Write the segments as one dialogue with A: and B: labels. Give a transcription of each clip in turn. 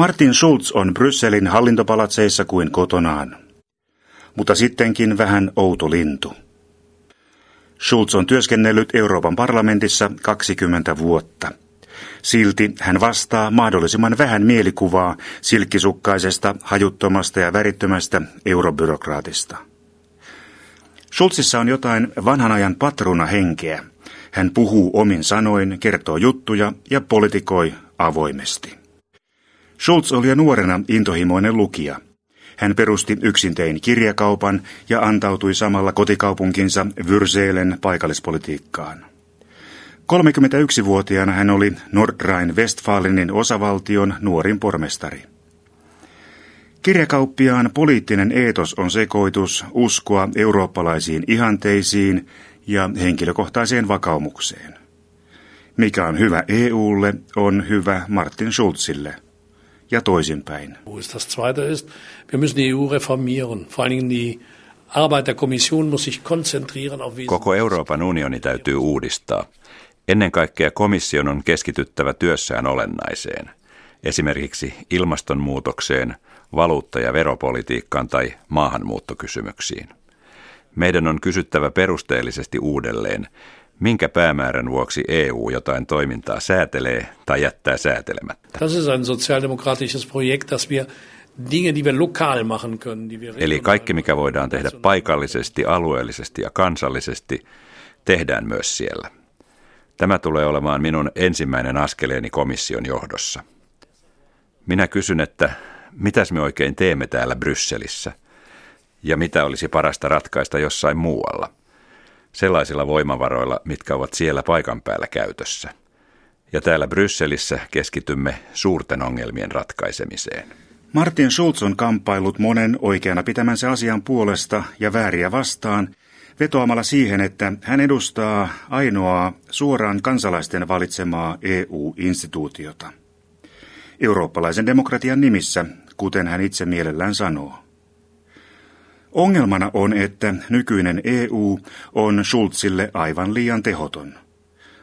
A: Martin Schulz on Brysselin hallintopalatseissa kuin kotonaan. Mutta sittenkin vähän outo lintu. Schulz on työskennellyt Euroopan parlamentissa 20 vuotta. Silti hän vastaa mahdollisimman vähän mielikuvaa silkkisukkaisesta, hajuttomasta ja värittömästä eurobyrokraatista. Schulzissa on jotain vanhan ajan patruna henkeä. Hän puhuu omin sanoin, kertoo juttuja ja politikoi avoimesti. Schulz oli jo nuorena intohimoinen lukija. Hän perusti yksintein kirjakaupan ja antautui samalla kotikaupunkinsa Vyrseelen paikallispolitiikkaan. 31-vuotiaana hän oli Nordrhein-Westfalenin osavaltion nuorin pormestari. Kirjakauppiaan poliittinen eetos on sekoitus uskoa eurooppalaisiin ihanteisiin ja henkilökohtaiseen vakaumukseen. Mikä on hyvä EUlle, on hyvä Martin Schulzille ja toisinpäin.
B: Das zweite ist, wir müssen die EU reformieren. Vor allen Dingen die Arbeit der Kommission muss sich konzentrieren auf
C: Koko Euroopan unioni täytyy uudistaa. Ennen kaikkea komission on keskityttävä työssään olennaiseen, esimerkiksi ilmastonmuutokseen, valuutta- ja veropolitiikkaan tai maahanmuuttokysymyksiin. Meidän on kysyttävä perusteellisesti uudelleen, minkä päämäärän vuoksi EU jotain toimintaa säätelee tai jättää säätelemättä.
B: Das ist ein sozialdemokratisches Projekt, das wir Dinge, die wir lokal machen können, die wir
C: Eli kaikki, mikä voidaan tehdä paikallisesti, alueellisesti ja kansallisesti, tehdään myös siellä. Tämä tulee olemaan minun ensimmäinen askeleeni komission johdossa. Minä kysyn, että mitäs me oikein teemme täällä Brysselissä ja mitä olisi parasta ratkaista jossain muualla, sellaisilla voimavaroilla, mitkä ovat siellä paikan päällä käytössä. Ja täällä Brysselissä keskitymme suurten ongelmien ratkaisemiseen.
A: Martin Schulz on kamppailut monen oikeana pitämänsä asian puolesta ja vääriä vastaan – vetoamalla siihen, että hän edustaa ainoaa suoraan kansalaisten valitsemaa EU-instituutiota. Eurooppalaisen demokratian nimissä, kuten hän itse mielellään sanoo. Ongelmana on, että nykyinen EU on Schulzille aivan liian tehoton.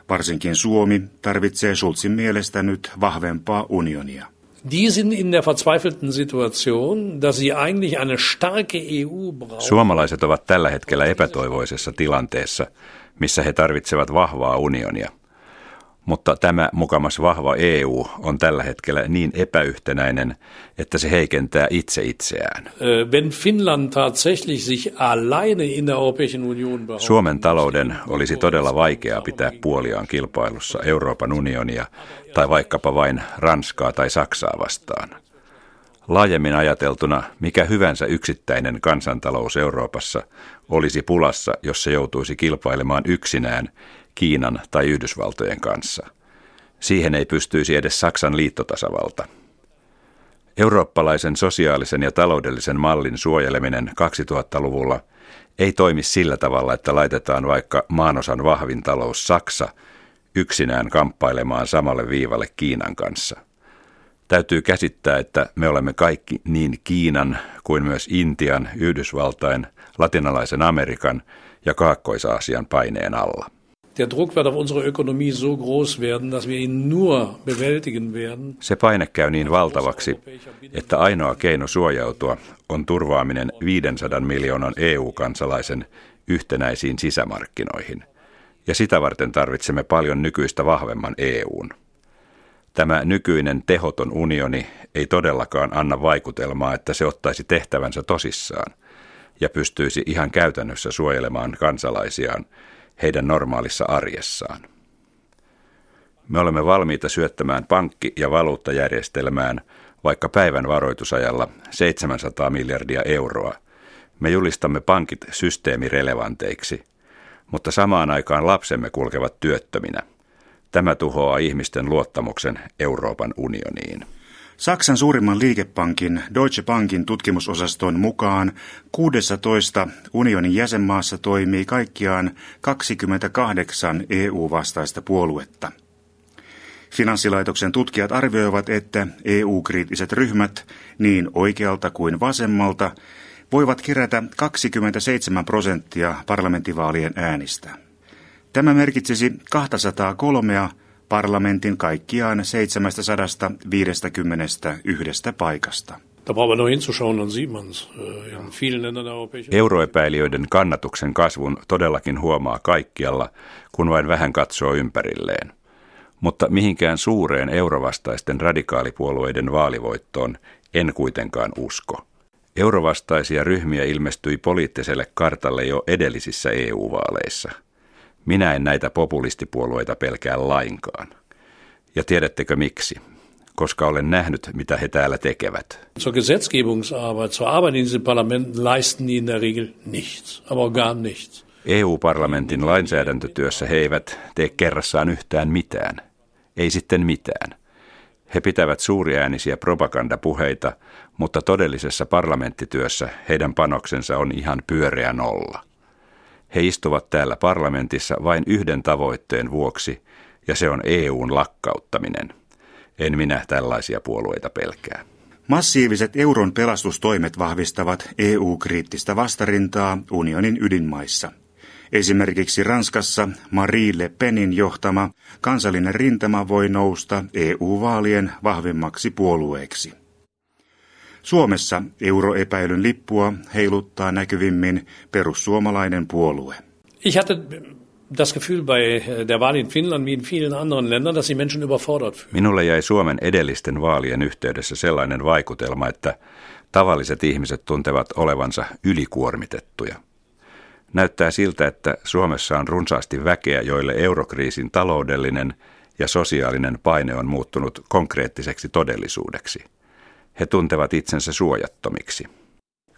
A: Varsinkin Suomi tarvitsee Schulzin mielestä nyt vahvempaa unionia.
B: Die sind in der verzweifelten Situation, dass sie eigentlich eine starke EU brauchen.
C: Suomalaiset ovat tällä hetkellä epätoivoisessa tilanteessa, missä he tarvitsevat vahvaa unionia. Mutta tämä mukamas vahva EU on tällä hetkellä niin epäyhtenäinen, että se heikentää itse itseään.
B: Äh, wenn Finnland tatsächlich sich alleine in der Europäischen Union
C: Suomen talouden olisi todella vaikeaa pitää puoliaan kilpailussa Euroopan unionia tai vaikkapa vain Ranskaa tai Saksaa vastaan. Laajemmin ajateltuna, mikä hyvänsä yksittäinen kansantalous Euroopassa olisi pulassa, jos se joutuisi kilpailemaan yksinään Kiinan tai Yhdysvaltojen kanssa. Siihen ei pystyisi edes Saksan liittotasavalta. Eurooppalaisen sosiaalisen ja taloudellisen mallin suojeleminen 2000-luvulla ei toimi sillä tavalla, että laitetaan vaikka maanosan vahvin talous Saksa yksinään kamppailemaan samalle viivalle Kiinan kanssa. Täytyy käsittää, että me olemme kaikki niin Kiinan kuin myös Intian, Yhdysvaltain, latinalaisen Amerikan ja Kaakkois-Aasian paineen alla.
B: Druck wird auf unsere Ökonomie so groß werden, dass wir ihn nur bewältigen werden.
C: Se paine käy niin valtavaksi, että ainoa keino suojautua on turvaaminen 500 miljoonan EU-kansalaisen yhtenäisiin sisämarkkinoihin. Ja sitä varten tarvitsemme paljon nykyistä vahvemman EUn. Tämä nykyinen tehoton unioni ei todellakaan anna vaikutelmaa, että se ottaisi tehtävänsä tosissaan ja pystyisi ihan käytännössä suojelemaan kansalaisiaan heidän normaalissa arjessaan. Me olemme valmiita syöttämään pankki- ja valuuttajärjestelmään vaikka päivän varoitusajalla 700 miljardia euroa. Me julistamme pankit systeemirelevanteiksi, mutta samaan aikaan lapsemme kulkevat työttöminä. Tämä tuhoaa ihmisten luottamuksen Euroopan unioniin.
A: Saksan suurimman liikepankin Deutsche Bankin tutkimusosaston mukaan 16 unionin jäsenmaassa toimii kaikkiaan 28 EU-vastaista puoluetta. Finanssilaitoksen tutkijat arvioivat, että EU-kriittiset ryhmät niin oikealta kuin vasemmalta voivat kerätä 27 prosenttia parlamenttivaalien äänistä. Tämä merkitsisi 203 parlamentin kaikkiaan 751 paikasta.
B: Europäischen
C: Euroepäilijöiden kannatuksen kasvun todellakin huomaa kaikkialla, kun vain vähän katsoo ympärilleen. Mutta mihinkään suureen eurovastaisten radikaalipuolueiden vaalivoittoon en kuitenkaan usko. Eurovastaisia ryhmiä ilmestyi poliittiselle kartalle jo edellisissä EU-vaaleissa. Minä en näitä populistipuolueita pelkää lainkaan. Ja tiedättekö miksi? Koska olen nähnyt, mitä he täällä tekevät.
B: Zur Gesetzgebungsarbeit, zur Arbeit in diesem Parlament leisten die in der Regel nichts, aber gar nichts.
C: EU-parlamentin lainsäädäntötyössä he eivät tee kerrassaan yhtään mitään. Ei sitten mitään. He pitävät suuriäänisiä propagandapuheita, mutta todellisessa parlamenttityössä heidän panoksensa on ihan pyöreä nolla. He istuvat täällä parlamentissa vain yhden tavoitteen vuoksi, ja se on EUn lakkauttaminen. En minä tällaisia puolueita pelkää.
A: Massiiviset euron pelastustoimet vahvistavat EU-kriittistä vastarintaa unionin ydinmaissa. Esimerkiksi Ranskassa Marie Le Penin johtama kansallinen rintama voi nousta EU-vaalien vahvimmaksi puolueeksi. Suomessa euroepäilyn lippua heiluttaa näkyvimmin perussuomalainen puolue.
B: Ich hatte das Gefühl bei der Wahl in Finnland wie in vielen anderen Ländern, dass die Menschen überfordert fühlen.
C: Minulle jäi Suomen edellisten vaalien yhteydessä sellainen vaikutelma, että tavalliset ihmiset tuntevat olevansa ylikuormitettuja. Näyttää siltä, että Suomessa on runsaasti väkeä, joille eurokriisin taloudellinen ja sosiaalinen paine on muuttunut konkreettiseksi todellisuudeksi. He tuntevat itsensä suojattomiksi.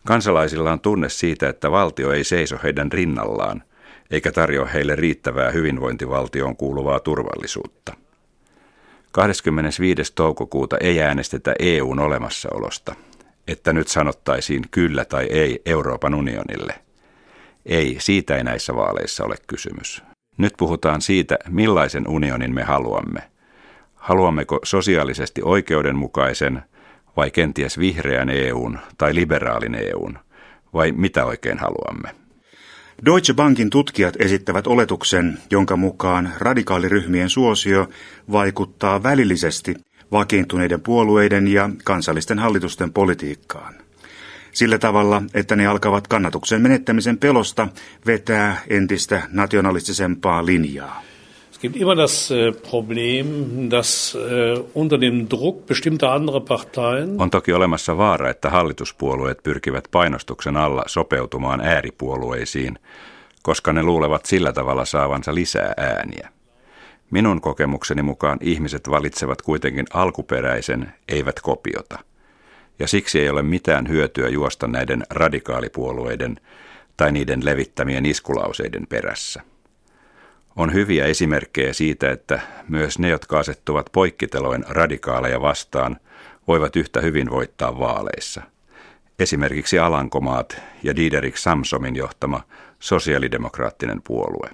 C: Kansalaisilla on tunne siitä, että valtio ei seiso heidän rinnallaan, eikä tarjoa heille riittävää hyvinvointivaltioon kuuluvaa turvallisuutta. 25. toukokuuta ei äänestetä EUn olemassaolosta, että nyt sanottaisiin kyllä tai ei Euroopan unionille. Ei, siitä ei näissä vaaleissa ole kysymys. Nyt puhutaan siitä, millaisen unionin me haluamme. Haluammeko sosiaalisesti oikeudenmukaisen vai kenties vihreän EUn tai liberaalin EUn, vai mitä oikein haluamme?
A: Deutsche Bankin tutkijat esittävät oletuksen, jonka mukaan radikaaliryhmien suosio vaikuttaa välillisesti vakiintuneiden puolueiden ja kansallisten hallitusten politiikkaan. Sillä tavalla, että ne alkavat kannatuksen menettämisen pelosta vetää entistä nationalistisempaa linjaa.
B: Es gibt immer das äh, Problem, dass äh, unter dem Druck bestimmter anderer Parteien
C: On toki olemassa vaara, että hallituspuolueet pyrkivät painostuksen alla sopeutumaan ääripuolueisiin, koska ne luulevat sillä tavalla saavansa lisää ääniä. Minun kokemukseni mukaan ihmiset valitsevat kuitenkin alkuperäisen, eivät kopiota. Ja siksi ei ole mitään hyötyä juosta näiden radikaalipuolueiden tai niiden levittämien iskulauseiden perässä. On hyviä esimerkkejä siitä, että myös ne, jotka asettuvat poikkiteloin radikaaleja vastaan, voivat yhtä hyvin voittaa vaaleissa. Esimerkiksi Alankomaat ja Diederik Samsomin johtama sosiaalidemokraattinen puolue.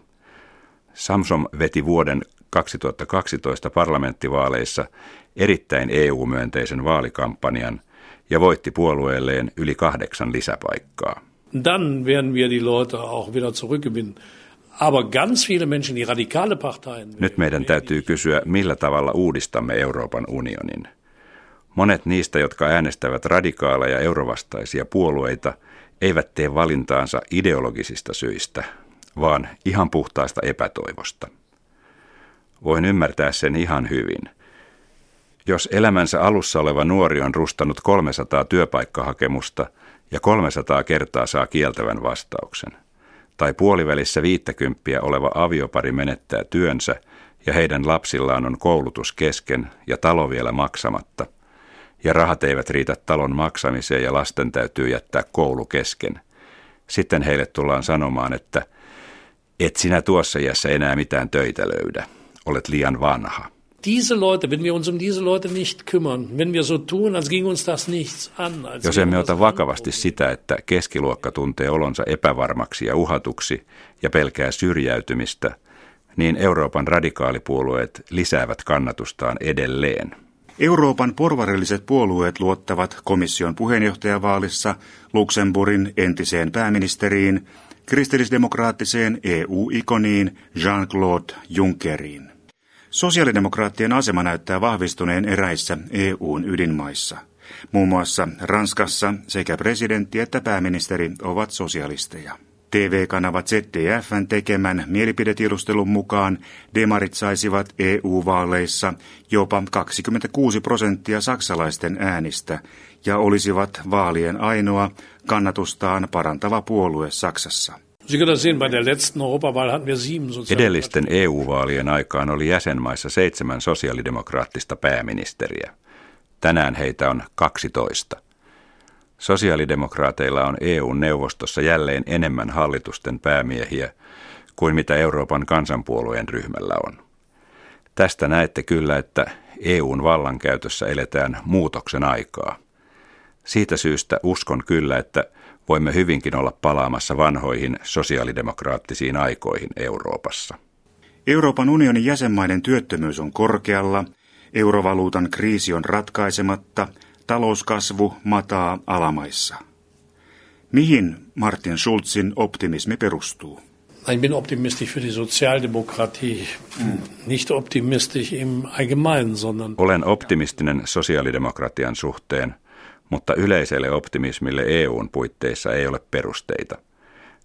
C: Samsom veti vuoden 2012 parlamenttivaaleissa erittäin EU-myönteisen vaalikampanjan ja voitti puolueelleen yli kahdeksan lisäpaikkaa.
B: dann werden wir die Leute auch wieder zurückgewinnen.
C: Nyt meidän täytyy kysyä, millä tavalla uudistamme Euroopan unionin. Monet niistä, jotka äänestävät radikaaleja eurovastaisia puolueita, eivät tee valintaansa ideologisista syistä, vaan ihan puhtaasta epätoivosta. Voin ymmärtää sen ihan hyvin. Jos elämänsä alussa oleva nuori on rustanut 300 työpaikkahakemusta ja 300 kertaa saa kieltävän vastauksen, tai puolivälissä viittäkymppiä oleva aviopari menettää työnsä ja heidän lapsillaan on koulutus kesken ja talo vielä maksamatta, ja rahat eivät riitä talon maksamiseen ja lasten täytyy jättää koulu kesken, sitten heille tullaan sanomaan, että et sinä tuossa iässä enää mitään töitä löydä, olet liian vanha.
B: Diese Leute, wenn wir uns um diese Leute nicht kümmern, wenn wir so tun, als ging uns das nichts an. Als
C: Jos emme
B: das
C: ota
B: ein
C: vakavasti
B: Problem.
C: sitä, että keskiluokka tuntee olonsa epävarmaksi ja uhatuksi ja pelkää syrjäytymistä, niin Euroopan radikaalipuolueet lisäävät kannatustaan edelleen.
A: Euroopan porvarilliset puolueet luottavat komission puheenjohtajavaalissa Luxemburgin entiseen pääministeriin, kristillisdemokraattiseen EU-ikoniin Jean-Claude Junckeriin. Sosiaalidemokraattien asema näyttää vahvistuneen eräissä EUn ydinmaissa. Muun muassa Ranskassa sekä presidentti että pääministeri ovat sosialisteja. TV-kanava ZDFn tekemän mielipidetiedustelun mukaan demarit saisivat EU-vaaleissa jopa 26 prosenttia saksalaisten äänistä ja olisivat vaalien ainoa kannatustaan parantava puolue Saksassa.
C: Edellisten EU-vaalien aikaan oli jäsenmaissa seitsemän sosiaalidemokraattista pääministeriä. Tänään heitä on 12. Sosiaalidemokraateilla on EU-neuvostossa jälleen enemmän hallitusten päämiehiä kuin mitä Euroopan kansanpuolueen ryhmällä on. Tästä näette kyllä, että EUn vallankäytössä eletään muutoksen aikaa. Siitä syystä uskon kyllä, että voimme hyvinkin olla palaamassa vanhoihin sosiaalidemokraattisiin aikoihin Euroopassa.
A: Euroopan unionin jäsenmaiden työttömyys on korkealla, eurovaluutan kriisi on ratkaisematta, talouskasvu mataa alamaissa. Mihin Martin Schulzin optimismi perustuu?
B: Ich bin optimistisch für die Sozialdemokratie, nicht optimistisch im Allgemeinen, sondern...
C: Olen optimistinen sosiaalidemokratian suhteen, mutta yleiselle optimismille EUn puitteissa ei ole perusteita.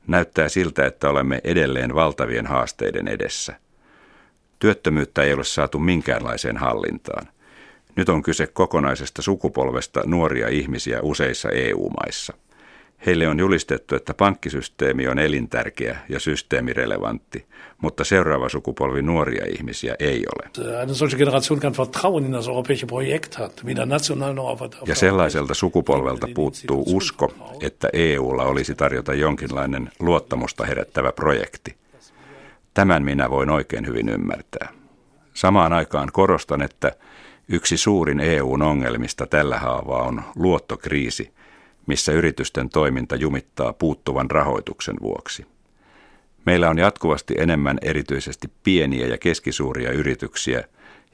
C: Näyttää siltä, että olemme edelleen valtavien haasteiden edessä. Työttömyyttä ei ole saatu minkäänlaiseen hallintaan. Nyt on kyse kokonaisesta sukupolvesta nuoria ihmisiä useissa EU-maissa. Heille on julistettu, että pankkisysteemi on elintärkeä ja systeemirelevantti, mutta seuraava sukupolvi nuoria ihmisiä ei ole. Ja sellaiselta sukupolvelta puuttuu usko, että EUlla olisi tarjota jonkinlainen luottamusta herättävä projekti. Tämän minä voin oikein hyvin ymmärtää. Samaan aikaan korostan, että yksi suurin EUn ongelmista tällä haavaa on luottokriisi – missä yritysten toiminta jumittaa puuttuvan rahoituksen vuoksi. Meillä on jatkuvasti enemmän erityisesti pieniä ja keskisuuria yrityksiä,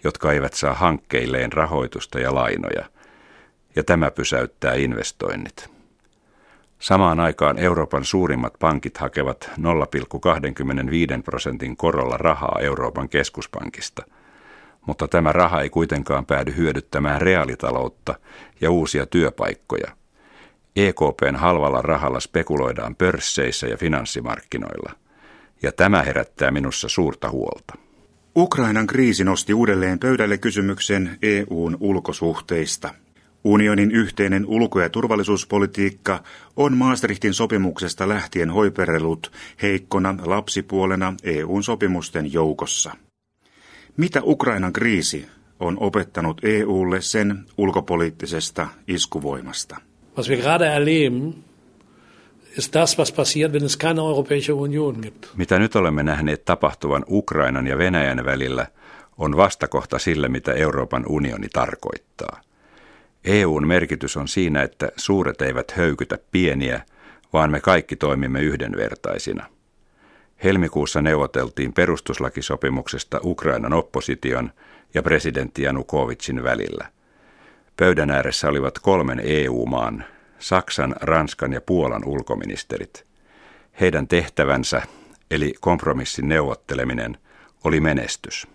C: jotka eivät saa hankkeilleen rahoitusta ja lainoja, ja tämä pysäyttää investoinnit. Samaan aikaan Euroopan suurimmat pankit hakevat 0,25 prosentin korolla rahaa Euroopan keskuspankista, mutta tämä raha ei kuitenkaan päädy hyödyttämään reaalitaloutta ja uusia työpaikkoja – EKPn halvalla rahalla spekuloidaan pörsseissä ja finanssimarkkinoilla. Ja tämä herättää minussa suurta huolta.
A: Ukrainan kriisi nosti uudelleen pöydälle kysymyksen EUn ulkosuhteista. Unionin yhteinen ulko- ja turvallisuuspolitiikka on Maastrichtin sopimuksesta lähtien hoiperellut heikkona lapsipuolena EUn sopimusten joukossa. Mitä Ukrainan kriisi on opettanut EUlle sen ulkopoliittisesta iskuvoimasta?
B: Was wir gerade erleben, ist das, was passiert, wenn es keine Europäische Union gibt.
C: Mitä nyt olemme nähneet tapahtuvan Ukrainan ja Venäjän välillä, on vastakohta sille, mitä Euroopan unioni tarkoittaa. EUn merkitys on siinä, että suuret eivät höykytä pieniä, vaan me kaikki toimimme yhdenvertaisina. Helmikuussa neuvoteltiin perustuslakisopimuksesta Ukrainan opposition ja presidentti Janukovicin välillä. Pöydän ääressä olivat kolmen EU-maan, Saksan, Ranskan ja Puolan ulkoministerit. Heidän tehtävänsä, eli kompromissin neuvotteleminen, oli menestys.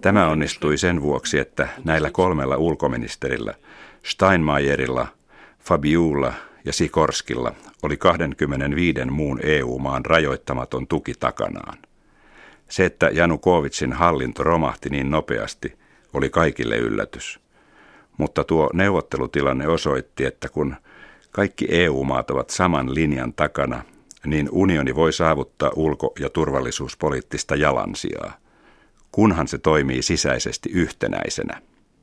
C: Tämä onnistui sen vuoksi, että näillä kolmella ulkoministerillä, Steinmeierilla, Fabiulla ja Sikorskilla, oli 25 muun EU-maan rajoittamaton tuki takanaan. Se, että Janukovitsin hallinto romahti niin nopeasti, oli kaikille yllätys. Mutta tuo neuvottelutilanne osoitti, että kun kaikki EU-maat ovat saman linjan takana, niin unioni voi saavuttaa ulko- ja turvallisuuspoliittista jalansijaa, kunhan se toimii sisäisesti yhtenäisenä.